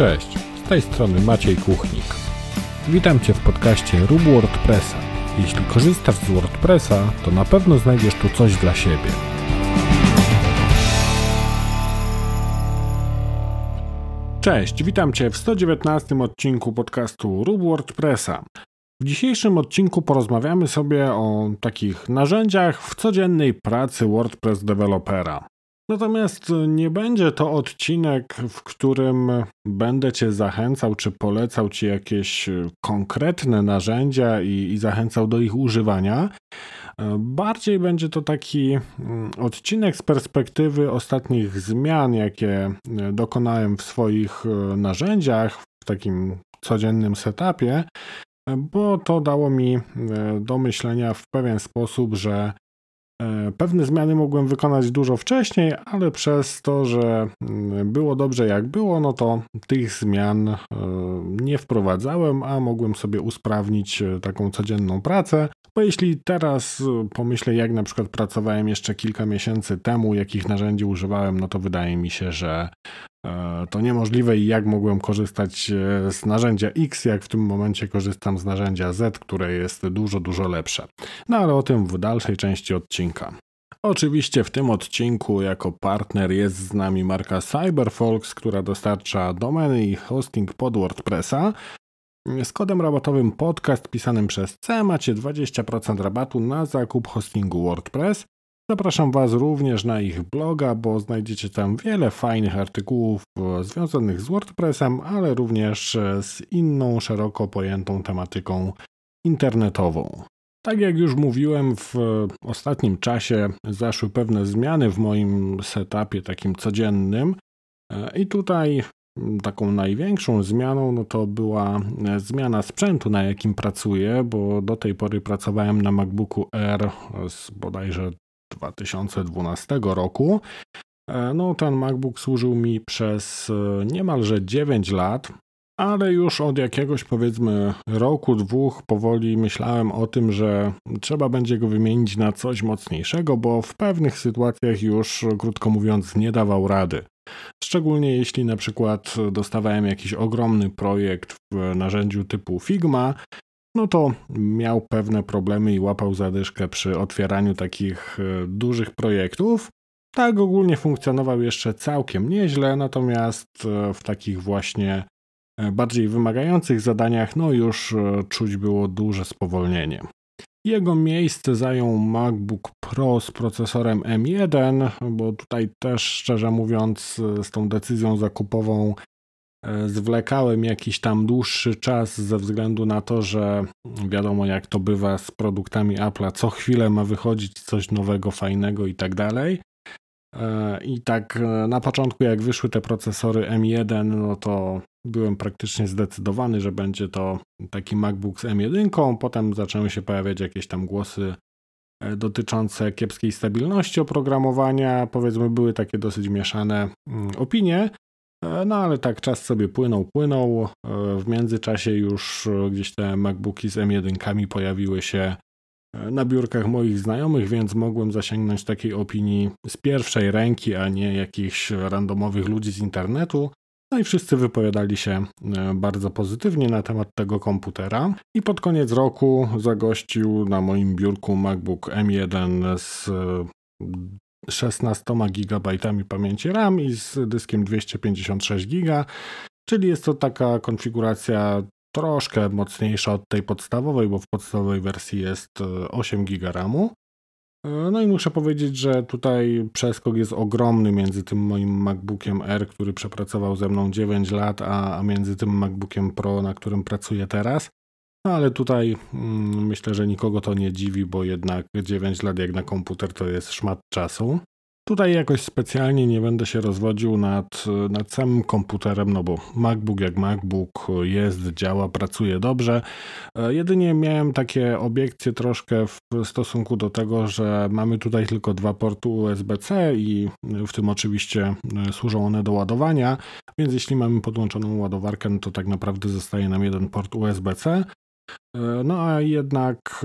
Cześć, z tej strony Maciej Kuchnik. Witam Cię w podcaście Rób WordPressa. Jeśli korzystasz z WordPressa, to na pewno znajdziesz tu coś dla siebie. Cześć, witam Cię w 119 odcinku podcastu Rób WordPressa. W dzisiejszym odcinku porozmawiamy sobie o takich narzędziach w codziennej pracy WordPress dewelopera. Natomiast nie będzie to odcinek, w którym będę Cię zachęcał czy polecał Ci jakieś konkretne narzędzia i, i zachęcał do ich używania. Bardziej będzie to taki mm, odcinek z perspektywy ostatnich zmian, jakie dokonałem w swoich narzędziach, w takim codziennym setupie, bo to dało mi do myślenia w pewien sposób, że pewne zmiany mogłem wykonać dużo wcześniej, ale przez to, że mm, było dobrze jak było, no to tych zmian e, nie wprowadzałem, a mogłem sobie usprawnić e, taką codzienną pracę. Bo jeśli teraz pomyślę, jak na przykład pracowałem jeszcze kilka miesięcy temu, jakich narzędzi używałem, no to wydaje mi się, że E, to niemożliwe i jak mogłem korzystać e, z narzędzia X, jak w tym momencie korzystam z narzędzia Z, które jest dużo, dużo lepsze. No ale o tym w dalszej części odcinka. Oczywiście w tym odcinku jako partner jest z nami marka CyberFolks, która dostarcza domeny i hosting pod WordPressa. Z kodem rabatowym podcast pisanym przez C macie 20% rabatu na zakup hostingu WordPress. Zapraszam Was również na ich bloga, bo znajdziecie tam wiele fajnych artykułów e, związanych z WordPressem, ale również e, z inną szeroko pojętą tematyką internetową. Tak jak już mówiłem, w ostatnim czasie zaszły pewne zmiany w moim setupie takim codziennym e, i tutaj taką największą zmianą no to była zmiana sprzętu, na jakim pracuję, bo do tej pory pracowałem na MacBooku R z bodajże 2012 roku. E, no, ten MacBook służył mi przez e, niemalże 9 lat, ale już od jakiegoś powiedzmy roku, dwóch powoli myślałem o tym, że trzeba będzie go wymienić na coś mocniejszego, bo w pewnych sytuacjach już, krótko mówiąc, nie dawał rady. Szczególnie jeśli na przykład dostawałem jakiś ogromny projekt w narzędziu typu Figma, no to miał pewne problemy i łapał zadyszkę przy otwieraniu takich e, dużych projektów. Tak ogólnie funkcjonował jeszcze całkiem nieźle, natomiast e, w takich właśnie e, bardziej wymagających zadaniach, no już czuć było duże spowolnienie. Jego miejsce zajął MacBook Pro z procesorem M1, bo tutaj też szczerze mówiąc z tą decyzją zakupową zwlekałem jakiś tam dłuższy czas ze względu na to, że wiadomo jak to bywa z produktami Apple'a, co chwilę ma wychodzić coś nowego, fajnego i tak dalej. E, I tak e, na początku, jak wyszły te procesory M1, no to byłem praktycznie zdecydowany, że będzie to taki MacBook z M1. Potem zaczęły się pojawiać jakieś tam głosy dotyczące kiepskiej stabilności oprogramowania. Powiedzmy, były takie dosyć mieszane mm, opinie. E, no ale tak czas sobie płynął, płynął. E, w międzyczasie już e, gdzieś te MacBooki z M1 pojawiły się na biurkach moich znajomych, więc mogłem zasięgnąć takiej opinii z pierwszej ręki, a nie jakichś randomowych ludzi z internetu. No i wszyscy wypowiadali się bardzo pozytywnie na temat tego komputera. I pod koniec roku zagościł na moim biurku MacBook M1 z 16 GB pamięci RAM i z dyskiem 256 GB, czyli jest to taka konfiguracja troszkę mocniejsza od tej podstawowej, bo w podstawowej wersji jest 8 GB RAMu. No i muszę powiedzieć, że tutaj przeskok jest ogromny między tym moim MacBookiem R, który przepracował ze mną 9 lat, a, a między tym MacBookiem Pro, na którym pracuję teraz. No ale tutaj mm, myślę, że nikogo to nie dziwi, bo jednak 9 lat jak na komputer to jest szmat czasu. Tutaj jakoś specjalnie nie będę się rozwodził nad, nad samym komputerem, no bo MacBook jak MacBook jest, działa, pracuje dobrze. E, jedynie miałem takie obiekcje troszkę w stosunku do tego, że mamy tutaj tylko dwa porty USB-C i w tym oczywiście e, służą one do ładowania, więc jeśli mamy podłączoną ładowarkę, no to tak naprawdę zostaje nam jeden port USB-C. E, no a jednak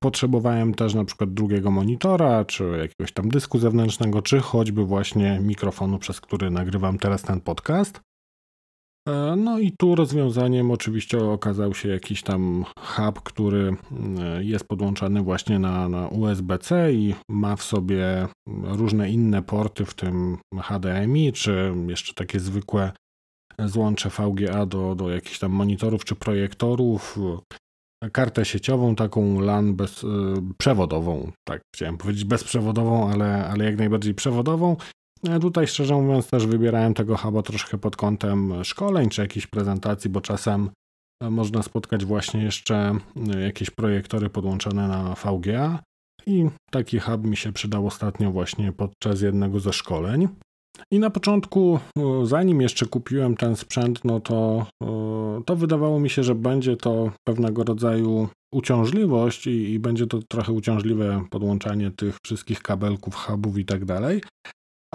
potrzebowałem też na przykład drugiego monitora, czy jakiegoś tam dysku zewnętrznego, czy choćby właśnie mikrofonu, przez który nagrywam teraz ten podcast. E, no i tu rozwiązaniem oczywiście okazał się jakiś tam hub, który e, jest podłączany właśnie na, na USB-C i ma w sobie różne inne porty, w tym HDMI, czy jeszcze takie zwykłe złącze VGA do, do jakichś tam monitorów czy projektorów, kartę sieciową, taką LAN bez, e, przewodową, tak chciałem powiedzieć bezprzewodową, ale, ale jak najbardziej przewodową E, tutaj szczerze mówiąc też wybierałem tego huba troszkę pod kątem szkoleń czy jakichś prezentacji, bo czasem e, można spotkać właśnie jeszcze e, jakieś projektory podłączone na VGA i taki hub mi się przydał ostatnio właśnie podczas jednego ze szkoleń. I na początku, zanim jeszcze kupiłem ten sprzęt, no to, to wydawało mi się, że będzie to pewnego rodzaju uciążliwość i, i będzie to trochę uciążliwe podłączanie tych wszystkich kabelków, hubów i tak dalej.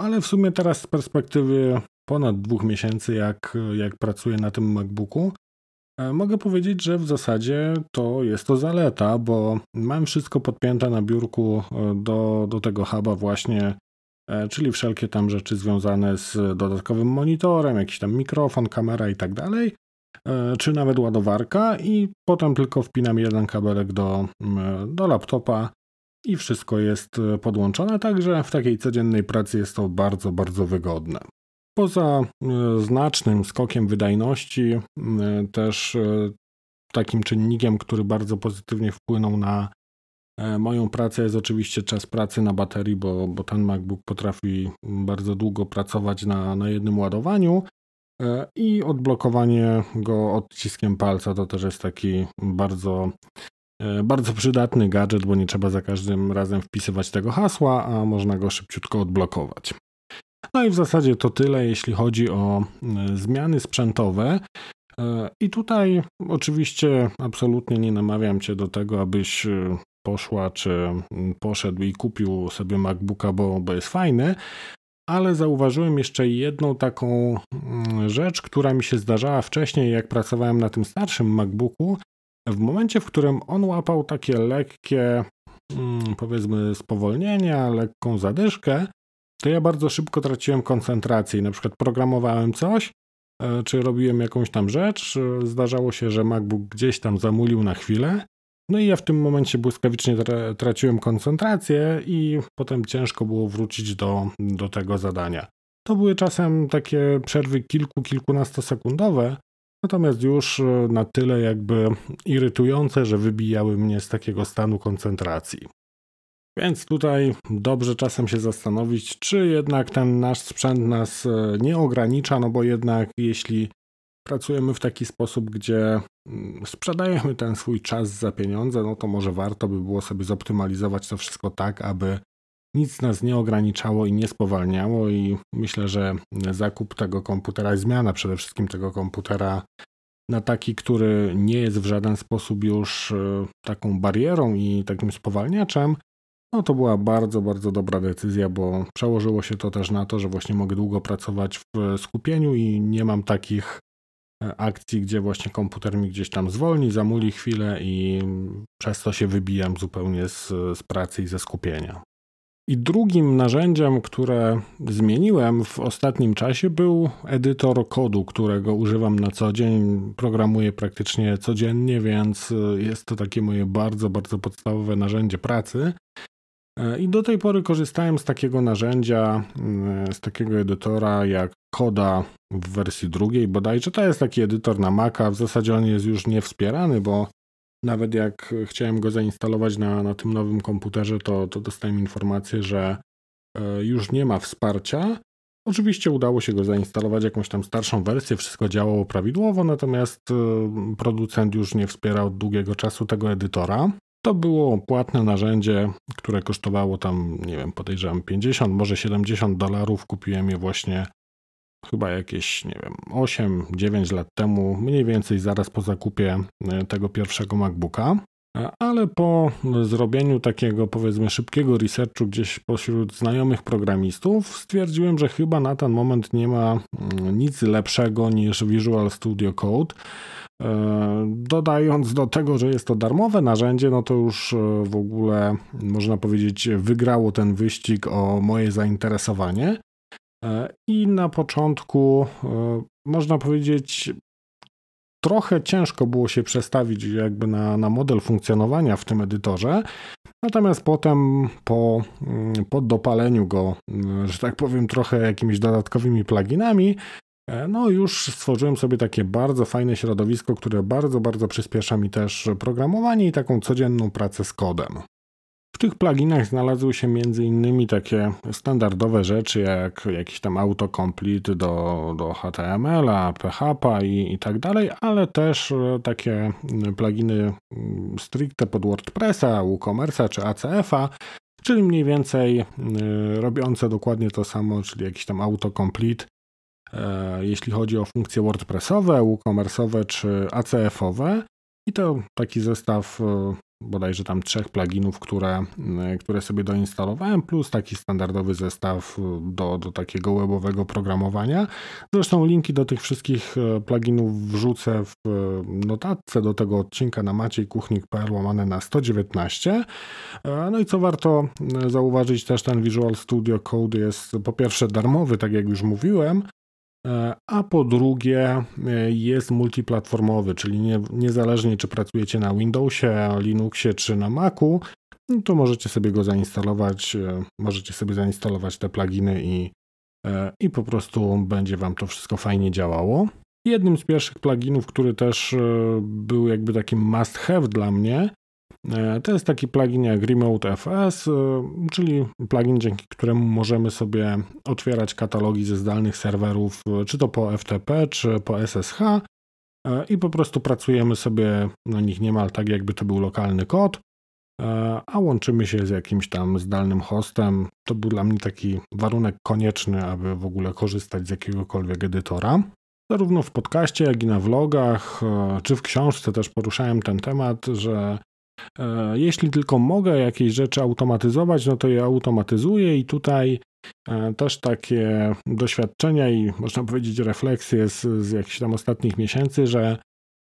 Ale w sumie teraz z perspektywy ponad dwóch miesięcy, jak, jak pracuję na tym MacBooku, e, mogę powiedzieć, że w zasadzie to jest to zaleta, bo mam wszystko podpięte na biurku e, do, do tego huba właśnie, e, czyli wszelkie tam rzeczy związane z dodatkowym monitorem, jakiś tam mikrofon, kamera i tak dalej, czy nawet ładowarka i potem tylko wpinam jeden kabelek do, do laptopa i wszystko jest e, podłączone, także w takiej codziennej pracy jest to bardzo, bardzo wygodne. Poza e, znacznym skokiem wydajności, e, też takim czynnikiem, który bardzo pozytywnie wpłynął na moją pracę, jest oczywiście czas pracy na baterii, bo, bo ten MacBook potrafi bardzo długo pracować na, na jednym ładowaniu. I odblokowanie go odciskiem palca to też jest taki bardzo E, bardzo przydatny gadżet, bo nie trzeba za każdym razem wpisywać tego hasła, a można go szybciutko odblokować. No i w zasadzie to tyle, jeśli chodzi o e, zmiany sprzętowe. E, I tutaj oczywiście absolutnie nie namawiam Cię do tego, abyś poszła czy poszedł i kupił sobie MacBooka, bo, bo jest fajny, ale zauważyłem jeszcze jedną taką mm, rzecz, która mi się zdarzała wcześniej, jak pracowałem na tym starszym MacBooku, w momencie, w którym on łapał takie lekkie, mm, powiedzmy, spowolnienia, lekką zadyszkę, to ja bardzo szybko traciłem koncentrację na przykład programowałem coś, e, czy robiłem jakąś tam rzecz. E, zdarzało się, że MacBook gdzieś tam zamulił na chwilę. No i ja w tym momencie błyskawicznie tra traciłem koncentrację i potem ciężko było wrócić do, do tego zadania. To były czasem takie przerwy kilku, kilkunastosekundowe, Natomiast już e, na tyle jakby irytujące, że wybijały mnie z takiego stanu koncentracji. Więc tutaj dobrze czasem się zastanowić, czy jednak ten nasz sprzęt nas e, nie ogranicza, no bo jednak jeśli pracujemy w taki sposób, gdzie mm, sprzedajemy ten swój czas za pieniądze, no to może warto by było sobie zoptymalizować to wszystko tak, aby nic nas nie ograniczało i nie spowalniało i myślę, że zakup tego komputera, zmiana przede wszystkim tego komputera na taki, który nie jest w żaden sposób już e, taką barierą i takim spowalniaczem, no to była bardzo, bardzo dobra decyzja, bo przełożyło się to też na to, że właśnie mogę długo pracować w skupieniu i nie mam takich e, akcji, gdzie właśnie komputer mi gdzieś tam zwolni, zamuli chwilę i przez to się wybijam zupełnie z, z pracy i ze skupienia. I drugim narzędziem, które zmieniłem w ostatnim czasie, był edytor kodu, którego używam na co dzień. Programuję praktycznie codziennie, więc jest to takie moje bardzo, bardzo podstawowe narzędzie pracy. I do tej pory korzystałem z takiego narzędzia, z takiego edytora jak Koda w wersji drugiej bodajże. To jest taki edytor na Maca. W zasadzie on jest już niewspierany, bo nawet jak chciałem go zainstalować na, na tym nowym komputerze, to, to dostałem informację, że e, już nie ma wsparcia. Oczywiście udało się go zainstalować jakąś tam starszą wersję, wszystko działało prawidłowo, natomiast e, producent już nie wspierał długiego czasu tego edytora. To było płatne narzędzie, które kosztowało tam, nie wiem, podejrzewam 50, może 70 dolarów. Kupiłem je właśnie chyba jakieś, nie wiem, 8-9 lat temu, mniej więcej zaraz po zakupie e, tego pierwszego MacBooka. E, ale po zrobieniu takiego powiedzmy szybkiego researchu gdzieś pośród znajomych programistów stwierdziłem, że chyba na ten moment nie ma mm, nic lepszego niż Visual Studio Code. E, dodając do tego, że jest to darmowe narzędzie, no to już w ogóle można powiedzieć wygrało ten wyścig o moje zainteresowanie. I na początku, można powiedzieć, trochę ciężko było się przestawić jakby na, na model funkcjonowania w tym edytorze. Natomiast potem po, mm, po dopaleniu go, że tak powiem, trochę jakimiś dodatkowymi pluginami, e, no już stworzyłem sobie takie bardzo fajne środowisko, które bardzo, bardzo przyspiesza mi też programowanie i taką codzienną pracę z kodem. W tych pluginach znalazły się m.in. takie standardowe rzeczy jak jakiś tam autocomplete do, do HTML-a, PHP i, i tak dalej, ale też e, takie pluginy mm, stricte pod WordPressa, WooCommerce'a czy ACF-a, czyli mniej więcej e, robiące dokładnie to samo, czyli jakiś tam autocomplete, e, jeśli chodzi o funkcje WordPressowe, WooCommerce'owe czy ACF-owe. I to taki zestaw bodajże tam trzech pluginów, które, y, które sobie doinstalowałem, plus taki standardowy zestaw do, do takiego webowego programowania. Zresztą linki do tych wszystkich pluginów wrzucę w notatce do tego odcinka na maciejkuchnik.pl łamane na 119. No i co warto zauważyć, też ten Visual Studio Code jest po pierwsze darmowy, tak jak już mówiłem, E, a po drugie e, jest multiplatformowy, czyli nie, niezależnie czy pracujecie na Windowsie, Linuxie czy na Macu, no to możecie sobie go zainstalować, e, możecie sobie zainstalować te pluginy i, i po prostu będzie Wam to wszystko fajnie działało. Jednym z pierwszych pluginów, który też był jakby takim must have dla mnie, E, to jest taki plugin jak Remote FS, e, czyli plugin, dzięki któremu możemy sobie otwierać katalogi ze zdalnych serwerów, e, czy to po FTP, czy po SSH i po prostu pracujemy sobie na nich niemal tak, jakby to był lokalny kod, a łączymy się z jakimś tam zdalnym hostem. To był dla mnie taki warunek konieczny, aby w ogóle korzystać z jakiegokolwiek edytora. Zarówno w podcaście, jak i na vlogach, czy w książce też poruszałem ten temat, że E, jeśli tylko mogę jakieś rzeczy automatyzować, no to je automatyzuję i tutaj e, też takie doświadczenia i można powiedzieć refleksje z, z jakichś tam ostatnich miesięcy, że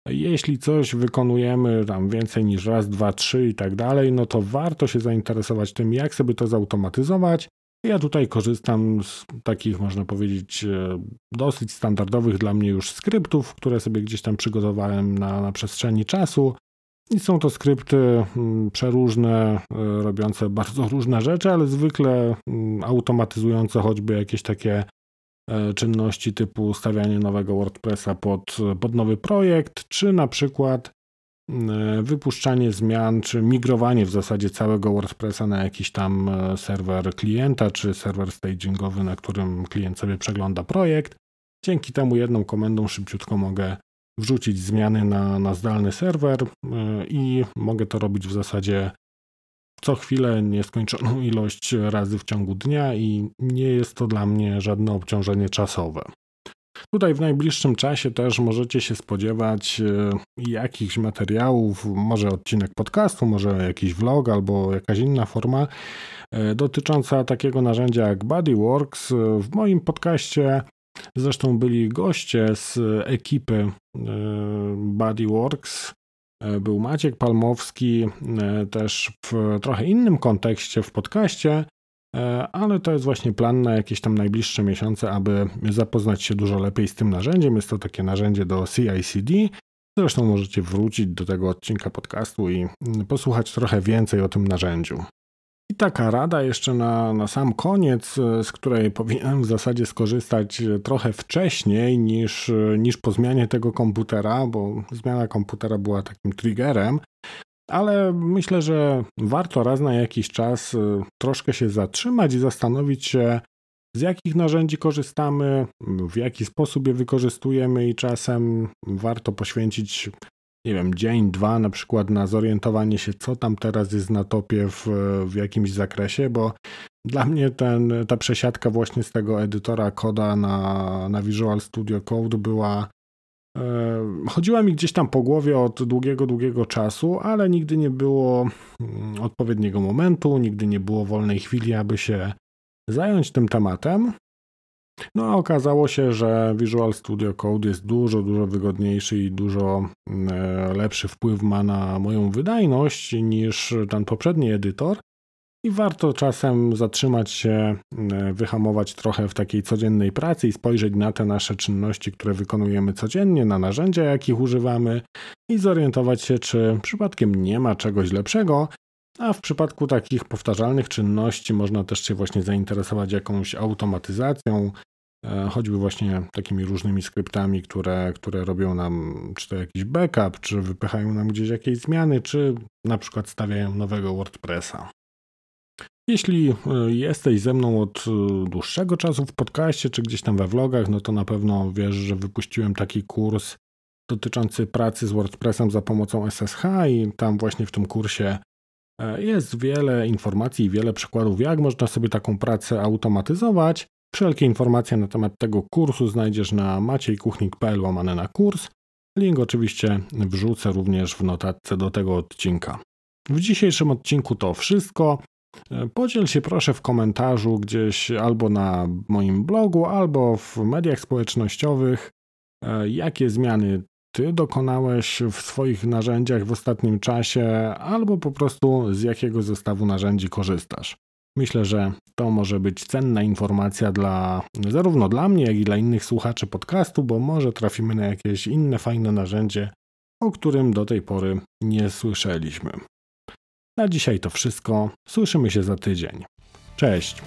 jeśli coś wykonujemy tam więcej niż raz, dwa, trzy i tak dalej, no to warto się zainteresować tym, jak sobie to zautomatyzować. Ja tutaj korzystam z takich, można powiedzieć, e, dosyć standardowych dla mnie już skryptów, które sobie gdzieś tam przygotowałem na, na przestrzeni czasu. I są to skrypty mm, przeróżne, e, robiące bardzo różne rzeczy, ale zwykle mm, automatyzujące choćby jakieś takie e, czynności typu stawianie nowego WordPressa pod, pod nowy projekt, czy na przykład mm, wypuszczanie zmian, czy migrowanie w zasadzie całego WordPressa na jakiś tam e, serwer klienta, czy serwer stagingowy, na którym klient sobie przegląda projekt. Dzięki temu jedną komendą szybciutko mogę wrzucić zmiany na, na zdalny serwer e, i mogę to robić w zasadzie co chwilę nieskończoną ilość razy w ciągu dnia i nie jest to dla mnie żadne obciążenie czasowe. Tutaj w najbliższym czasie też możecie się spodziewać e, jakichś materiałów, może odcinek podcastu, może jakiś vlog albo jakaś inna forma e, dotycząca takiego narzędzia jak Bodyworks. W moim podcaście Zresztą byli goście z ekipy e, Bodyworks. E, był Maciek Palmowski, e, też w trochę innym kontekście w podcaście, ale to jest właśnie plan na jakieś tam najbliższe miesiące, aby zapoznać się dużo lepiej z tym narzędziem. Jest to takie narzędzie do CI/CD. Zresztą możecie wrócić do tego odcinka podcastu i posłuchać trochę więcej o tym narzędziu. I taka rada jeszcze na, na sam koniec, e, z której powinienem w zasadzie skorzystać e, trochę wcześniej niż, e, niż po zmianie tego komputera, bo zmiana komputera była takim triggerem, ale myślę, że warto raz na jakiś czas troszkę się zatrzymać i zastanowić się, z jakich narzędzi korzystamy, w jaki sposób je wykorzystujemy i czasem warto poświęcić nie wiem, dzień, dwa na przykład na zorientowanie się, co tam teraz jest na topie w, w jakimś zakresie, bo dla mnie ten, ta przesiadka właśnie z tego edytora koda na, na Visual Studio Code była e, chodziła mi gdzieś tam po głowie od długiego, długiego czasu, ale nigdy nie było mm, odpowiedniego momentu, nigdy nie było wolnej chwili, aby się zająć tym tematem. No a okazało się, że Visual Studio Code jest dużo, dużo wygodniejszy i dużo mm, e, lepszy wpływ ma na moją wydajność niż ten poprzedni edytor. i warto czasem zatrzymać się, wyhamować trochę w takiej codziennej pracy i spojrzeć na te nasze czynności, które wykonujemy codziennie, na narzędzia, jakich używamy i zorientować się, czy przypadkiem nie ma czegoś lepszego. A w przypadku takich powtarzalnych czynności można też się właśnie zainteresować jakąś automatyzacją, e, choćby właśnie takimi różnymi skryptami, które, które robią nam czy to jakiś backup, czy wypychają nam gdzieś jakieś zmiany, czy na przykład stawiają nowego WordPressa. Jeśli e, jesteś ze mną od e, dłuższego czasu w podcaście, czy gdzieś tam we vlogach, no to na pewno wiesz, że wypuściłem taki kurs dotyczący pracy z WordPressem za pomocą SSH i tam właśnie w tym kursie jest wiele informacji wiele przykładów, jak można sobie taką pracę automatyzować. Wszelkie informacje na temat tego kursu znajdziesz na maciejkuchnik.pl łamane na kurs. Link oczywiście wrzucę również w notatce do tego odcinka. W dzisiejszym odcinku to wszystko. Podziel się proszę w komentarzu gdzieś albo na moim blogu, albo w mediach społecznościowych, e, jakie zmiany ty dokonałeś w swoich narzędziach w ostatnim czasie, albo po prostu z jakiego zestawu narzędzi korzystasz. Myślę, że to może być cenna informacja dla zarówno dla mnie, jak i dla innych słuchaczy podcastu, bo może trafimy na jakieś inne fajne narzędzie, o którym do tej pory nie słyszeliśmy. Na dzisiaj to wszystko. Słyszymy się za tydzień. Cześć.